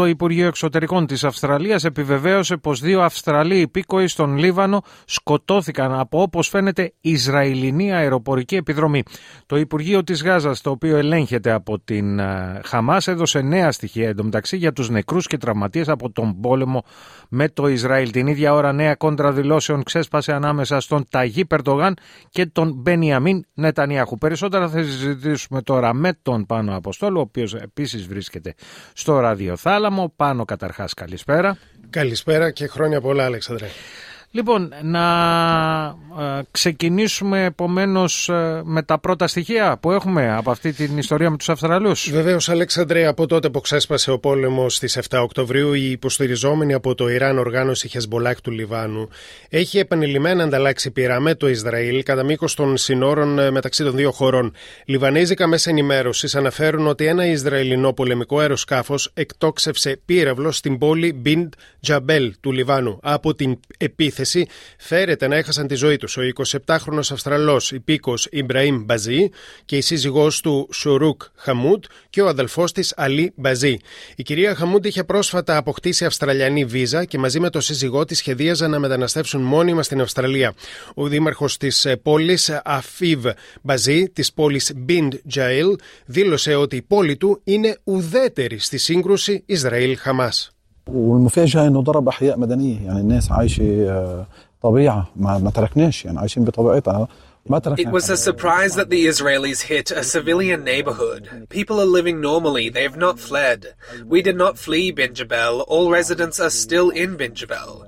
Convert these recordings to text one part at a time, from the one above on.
Το Υπουργείο Εξωτερικών της Αυστραλίας επιβεβαίωσε πως δύο Αυστραλοί υπήκοοι στον Λίβανο σκοτώθηκαν από όπως φαίνεται Ισραηλινή αεροπορική επιδρομή. Το Υπουργείο της Γάζας, το οποίο ελέγχεται από την ε, Χαμάς, έδωσε νέα στοιχεία εντωμεταξύ για τους νεκρούς και τραυματίες από τον πόλεμο με το Ισραήλ. Την ίδια ώρα νέα κόντρα δηλώσεων ξέσπασε ανάμεσα στον Ταγί Περτογάν και τον Μπενιαμίν Νετανιάχου. Περισσότερα θα συζητήσουμε τώρα με τον Πάνο Αποστόλου, ο οποίος επίσης βρίσκεται στο ραδιοθάλαμο. Πάνω καταρχάς καλησπέρα. Καλησπέρα και χρόνια πολλά Αλεξανδρέ. Λοιπόν, να ε, ξεκινήσουμε επομένως ε, με τα πρώτα στοιχεία που έχουμε από αυτή την ιστορία με τους Αυστραλούς. Βεβαίως, Αλέξανδρε, από τότε που ξέσπασε ο πόλεμος στις 7 Οκτωβρίου, η υποστηριζόμενη από το Ιράν οργάνωση Χεσμολάχ του Λιβάνου έχει επανειλημμένα ανταλλάξει πειρά με το Ισραήλ κατά μήκος των συνόρων ε, μεταξύ των δύο χωρών. Λιβανέζικα μέσα ενημέρωσης αναφέρουν ότι ένα Ισραηλινό πολεμικό αεροσκάφος εκτόξευσε πύραυλο στην πόλη Μπιντ Τζαμπέλ του Λιβάνου από την επίθεση επίθεση φέρεται να έχασαν τη ζωή τους ο 27χρονο Αυστραλός υπήκο Ιμπραήμ Μπαζί και η σύζυγός του Σουρούκ Χαμούντ και ο αδελφός της Αλή Μπαζί. Η κυρία Χαμούντ είχε πρόσφατα αποκτήσει Αυστραλιανή βίζα και μαζί με το σύζυγό της σχεδίαζαν να μεταναστεύσουν μόνιμα στην Αυστραλία. Ο δήμαρχος της ε, πόλης Αφίβ Μπαζί, της πόλης Μπιντ Τζαίλ, δήλωσε ότι η πόλη του είναι ουδέτερη στη σύγκρουση Ισραήλ-Χαμάς. والمفاجأة إنه ضرب أحياء مدنية يعني الناس عايشة طبيعة ما, ما تركناش يعني عايشين بطبيعتها. It was a surprise that the Israelis hit a civilian neighborhood. People are living normally. They have not fled. We did not flee Bin Jabel. All residents are still in Bin Jabel.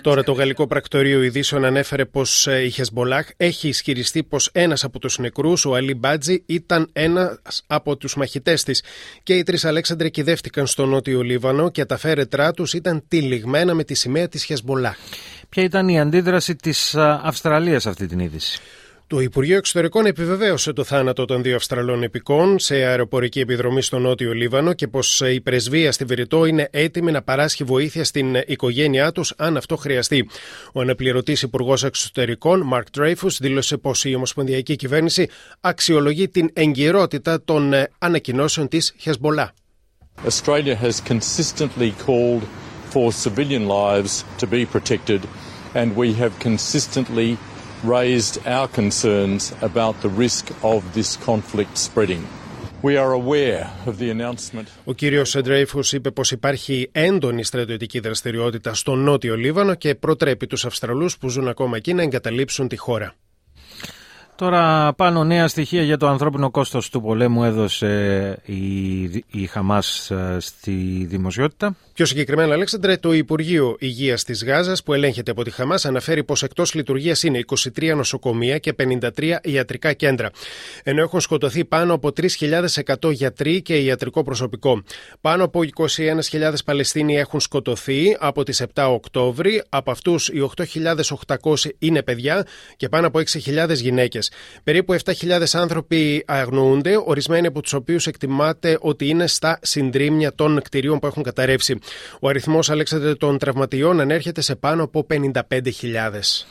Τώρα το γαλλικό πρακτορείο ειδήσεων ανέφερε πως η Χεσμολάχ έχει ισχυριστεί πως ένας από τους νεκρούς, ο Αλή Μπάτζη, ήταν ένας από τους μαχητές της. Και οι τρεις Αλέξανδροι κυδεύτηκαν στο νότιο Λίβανο και τα φέρετρά τους ήταν τυλιγμένα με τη σημαία της Χεσμολάχ. Ποια ήταν η αντίδραση της Αυστραλίας σε αυτή την είδηση; Το Υπουργείο Εξωτερικών επιβεβαίωσε το θάνατο των δύο Αυστραλών επικών σε αεροπορική επιδρομή στο Νότιο Λίβανο και πως η πρεσβεία στη Βηρητό είναι έτοιμη να παράσχει βοήθεια στην οικογένειά τους αν αυτό χρειαστεί. Ο αναπληρωτής Υπουργός Εξωτερικών, Μαρκ Τρέιφου, δήλωσε πως η Ομοσπονδιακή Κυβέρνηση αξιολογεί την εγκυρότητα των ανακοινώσεων της Χεσμολά. Australia has consistently called for civilian lives to be protected and we have consistently raised our concerns about the risk of this conflict spreading. We are aware of the announcement. Ο κύριος Ντρέιφους είπε πως υπάρχει έντονη στρατιωτική δραστηριότητα στο νότιο Λίβανο και προτρέπει τους Αυστραλούς που ζουν ακόμα εκεί να εγκαταλείψουν τη χώρα. Τώρα πάνω νέα στοιχεία για το ανθρώπινο κόστος του πολέμου έδωσε η, η Χαμάς ε, στη δημοσιότητα. Πιο συγκεκριμένα, Αλέξανδρε, το Υπουργείο Υγείας της Γάζας, που ελέγχεται από τη Χαμάς, αναφέρει πως εκτός λειτουργίας είναι 23 νοσοκομεία και 53 ιατρικά κέντρα. Ενώ έχουν σκοτωθεί πάνω από 3.100 γιατροί και ιατρικό προσωπικό. Πάνω από 21.000 Παλαιστίνοι έχουν σκοτωθεί από τις 7 Οκτώβρη. Από αυτούς οι 8.800 είναι παιδιά και πάνω από 6.000 γυναίκες. Περίπου 7.000 άνθρωποι αγνοούνται, ορισμένοι από τους οποίους εκτιμάται ότι είναι στα συντρίμια των κτηρίων που έχουν καταρρεύσει. Ο αριθμός, Αλέξανδρε, των τραυματιών ανέρχεται σε πάνω από 55.000.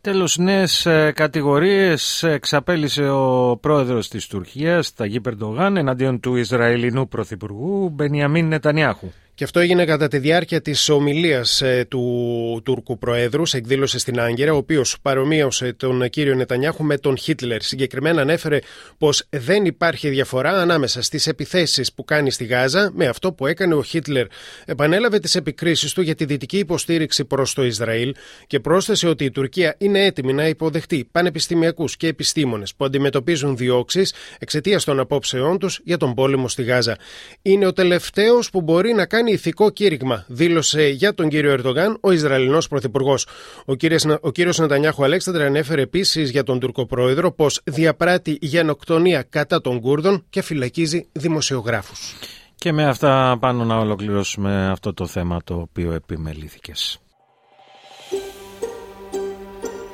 Τέλος, νέες ε, κατηγορίες εξαπέλυσε ο πρόεδρος της Τουρκίας, Ταγί Περντογάν, εναντίον του Ισραηλινού Πρωθυπουργού Μπενιαμίν Νετανιάχου. Και αυτό έγινε κατά τη διάρκεια της ομιλίας ε, του Τούρκου Προέδρου σε εκδήλωση στην Άγκυρα, ο οποίος παρομοίωσε τον κύριο Νετανιάχου με τον Χίτλερ. Συγκεκριμένα ανέφερε πως δεν υπάρχει διαφορά ανάμεσα στις επιθέσεις που κάνει στη Γάζα με αυτό που έκανε ο Χίτλερ. Επανέλαβε τις επικρίσεις του για τη δυτική υποστήριξη προς το Ισραήλ και πρόσθεσε ότι η Τουρκία είναι έτοιμη να υποδεχτεί πανεπιστημιακούς και επιστήμονες που αντιμετωπίζουν διώξεις εξαιτίας των απόψεών τους για τον πόλεμο στη Γάζα. Είναι ο τελευταίος που μπορεί να κάνει κάνει ηθικό κήρυγμα, δήλωσε για τον κύριο Ερντογάν ο Ισραηλινός Πρωθυπουργός. Ο κύριο ο κύριος Νετανιάχου Αλέξανδρα ανέφερε επίσης για τον Τουρκο Πρόεδρο πως διαπράττει γενοκτονία κατά των Κούρδων και φυλακίζει δημοσιογράφους. Και με αυτά πάνω να ολοκληρώσουμε αυτό το θέμα το οποίο επιμελήθηκες.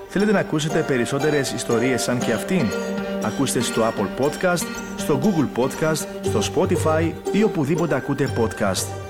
Θέλετε να ακούσετε περισσότερες ιστορίες σαν και αυτήν; Ακούστε στο Apple Podcast, στο Google Podcast, στο Spotify ή οπουδήποτε ακούτε podcast.